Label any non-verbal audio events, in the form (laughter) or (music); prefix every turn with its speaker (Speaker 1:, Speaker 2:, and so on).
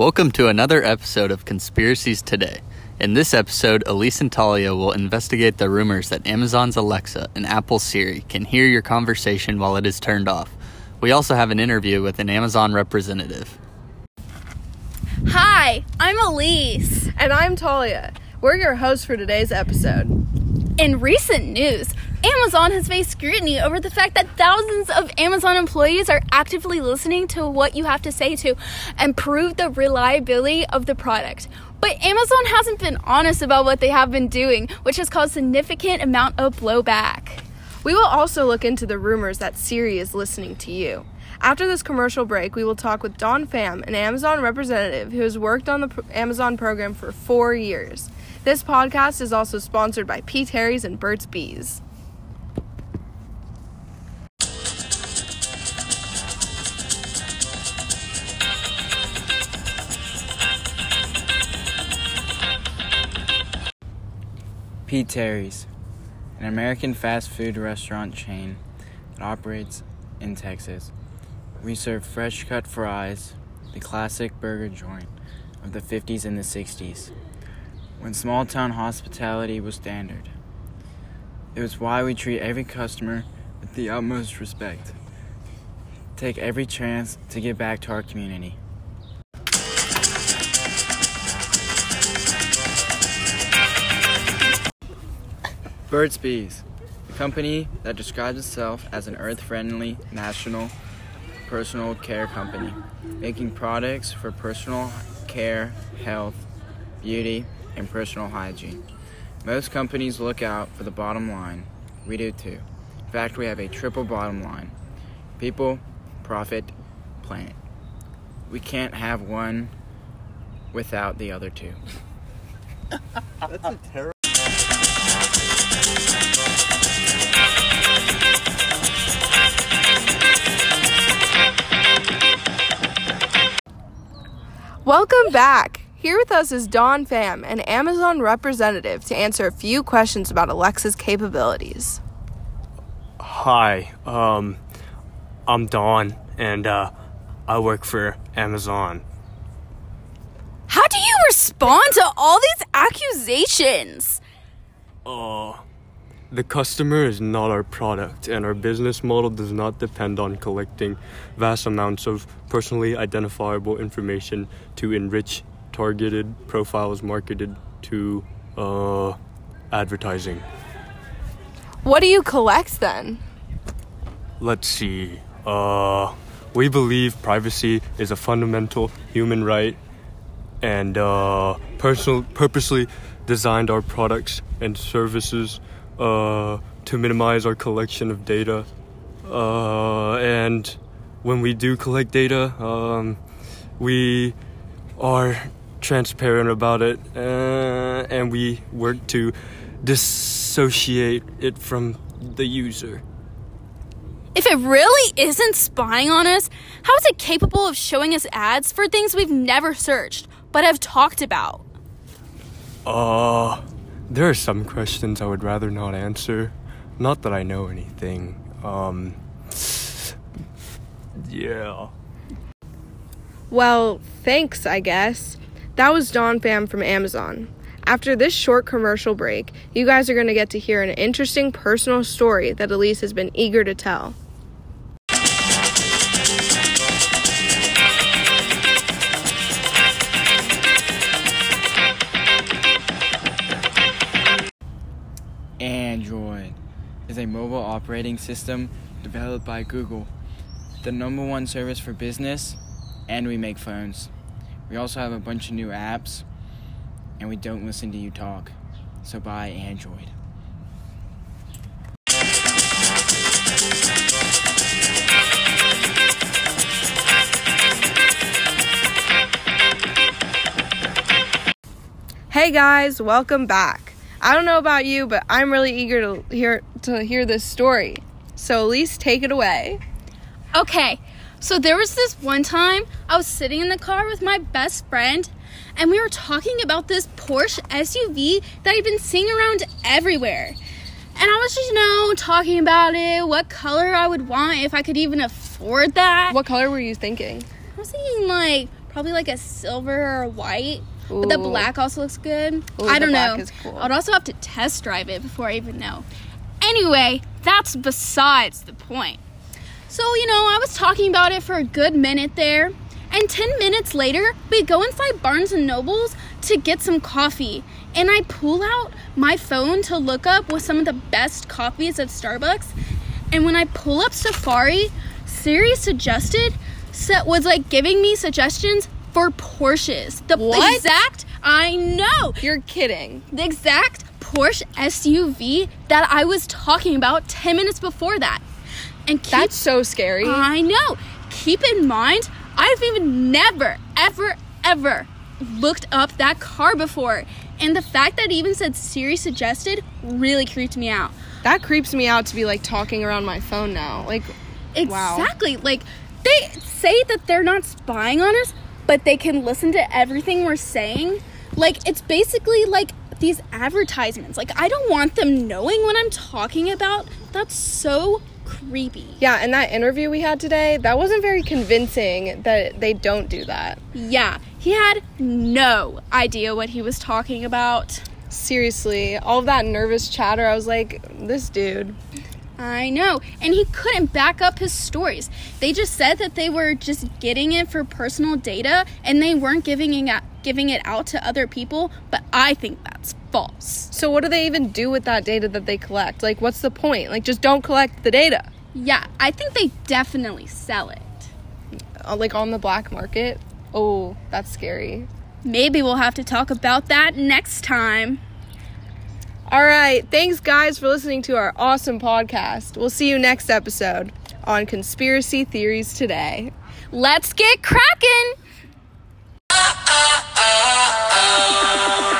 Speaker 1: Welcome to another episode of Conspiracies Today. In this episode, Elise and Talia will investigate the rumors that Amazon's Alexa and Apple's Siri can hear your conversation while it is turned off. We also have an interview with an Amazon representative.
Speaker 2: Hi, I'm Elise.
Speaker 3: And I'm Talia. We're your hosts for today's episode.
Speaker 2: In recent news, Amazon has faced scrutiny over the fact that thousands of Amazon employees are actively listening to what you have to say to improve the reliability of the product. But Amazon hasn't been honest about what they have been doing, which has caused significant amount of blowback.
Speaker 3: We will also look into the rumors that Siri is listening to you. After this commercial break, we will talk with Don Pham, an Amazon representative who has worked on the Amazon program for four years. This podcast is also sponsored by P. Terry's and Burt's Bees.
Speaker 4: P. Terry's, an American fast food restaurant chain that operates in Texas. We serve fresh cut fries, the classic burger joint of the 50s and the 60s when small town hospitality was standard. It was why we treat every customer with the utmost respect. Take every chance to give back to our community. Burt's Bees, a company that describes itself as an earth friendly national personal care company, making products for personal care, health, beauty, and personal hygiene. Most companies look out for the bottom line. We do too. In fact, we have a triple bottom line people, profit, planet. We can't have one without the other two. (laughs)
Speaker 1: That's a terrible.
Speaker 3: Welcome back. Here with us is Don Pham, an Amazon representative, to answer a few questions about Alexa's capabilities.
Speaker 5: Hi, um, I'm Don, and uh, I work for Amazon.
Speaker 2: How do you respond to all these accusations?
Speaker 5: Uh, the customer is not our product, and our business model does not depend on collecting vast amounts of personally identifiable information to enrich targeted profiles marketed to uh, advertising.
Speaker 3: What do you collect then?
Speaker 5: Let's see. Uh, we believe privacy is a fundamental human right, and uh, personal, purposely designed our products and services uh, to minimize our collection of data. Uh, and when we do collect data, um, we are transparent about it, uh, and we work to dissociate it from the user.
Speaker 2: If it really isn't spying on us, how is it capable of showing us ads for things we've never searched but have talked about?
Speaker 5: Uh, there are some questions I would rather not answer. Not that I know anything. Um, yeah.
Speaker 3: Well, thanks, I guess. That was Don Pham from Amazon. After this short commercial break, you guys are going to get to hear an interesting personal story that Elise has been eager to tell.
Speaker 4: Operating system developed by Google, the number one service for business, and we make phones. We also have a bunch of new apps, and we don't listen to you talk. So buy Android.
Speaker 3: Hey guys, welcome back. I don't know about you, but I'm really eager to hear to hear this story. So Elise, take it away.
Speaker 2: Okay, so there was this one time I was sitting in the car with my best friend and we were talking about this Porsche SUV that I'd been seeing around everywhere. And I was just, you know, talking about it, what color I would want if I could even afford that.
Speaker 3: What color were you thinking?
Speaker 2: I was thinking like probably like a silver or a white. But the black also looks good.
Speaker 3: Ooh,
Speaker 2: I don't
Speaker 3: black
Speaker 2: know.
Speaker 3: is cool.
Speaker 2: I'd also have to test drive it before I even know. Anyway, that's besides the point. So, you know, I was talking about it for a good minute there. And 10 minutes later, we go inside Barnes and Nobles to get some coffee. And I pull out my phone to look up with some of the best coffees at Starbucks. And when I pull up Safari, Siri suggested so, was like giving me suggestions for Porsches. The
Speaker 3: What?
Speaker 2: exact I know
Speaker 3: You're kidding.
Speaker 2: the exact Porsche SUV that I was talking about 10 minutes before that. And keep,
Speaker 3: That's so scary.
Speaker 2: I know. Keep in mind, I've even never, ever, ever looked up that car before. And the fact that it even said Siri suggested really creeped me out.
Speaker 3: that creeps me out to be like talking around my phone now. Like, Wow.
Speaker 2: Exactly. Like they say that they're not spying on us, but they can listen to everything we're saying. Like it's basically like these advertisements. Like I don't want them knowing what I'm talking about. That's so creepy.
Speaker 3: yeah, and that interview we had today, that wasn't very convincing that they don't do that.
Speaker 2: Yeah, he had no idea what he was talking about.
Speaker 3: Seriously, all of that nervous chatter, I was like, this dude.
Speaker 2: I know. And he couldn't back up his stories. They just said that they were just getting it for personal data and they weren't giving it out, giving it out to other people, but I think that's false.
Speaker 3: So, what do they even do with that data that they collect? Like, what's the point? Like, just don't collect the data.
Speaker 2: Yeah, I think they definitely sell it.
Speaker 3: Uh, like, on the black market. Oh, that's scary.
Speaker 2: Maybe we'll have to talk about that next time.
Speaker 3: All right. Thanks, guys, for listening to our awesome podcast. We'll see you next episode on Conspiracy Theories Today.
Speaker 2: Let's get cracking! (laughs)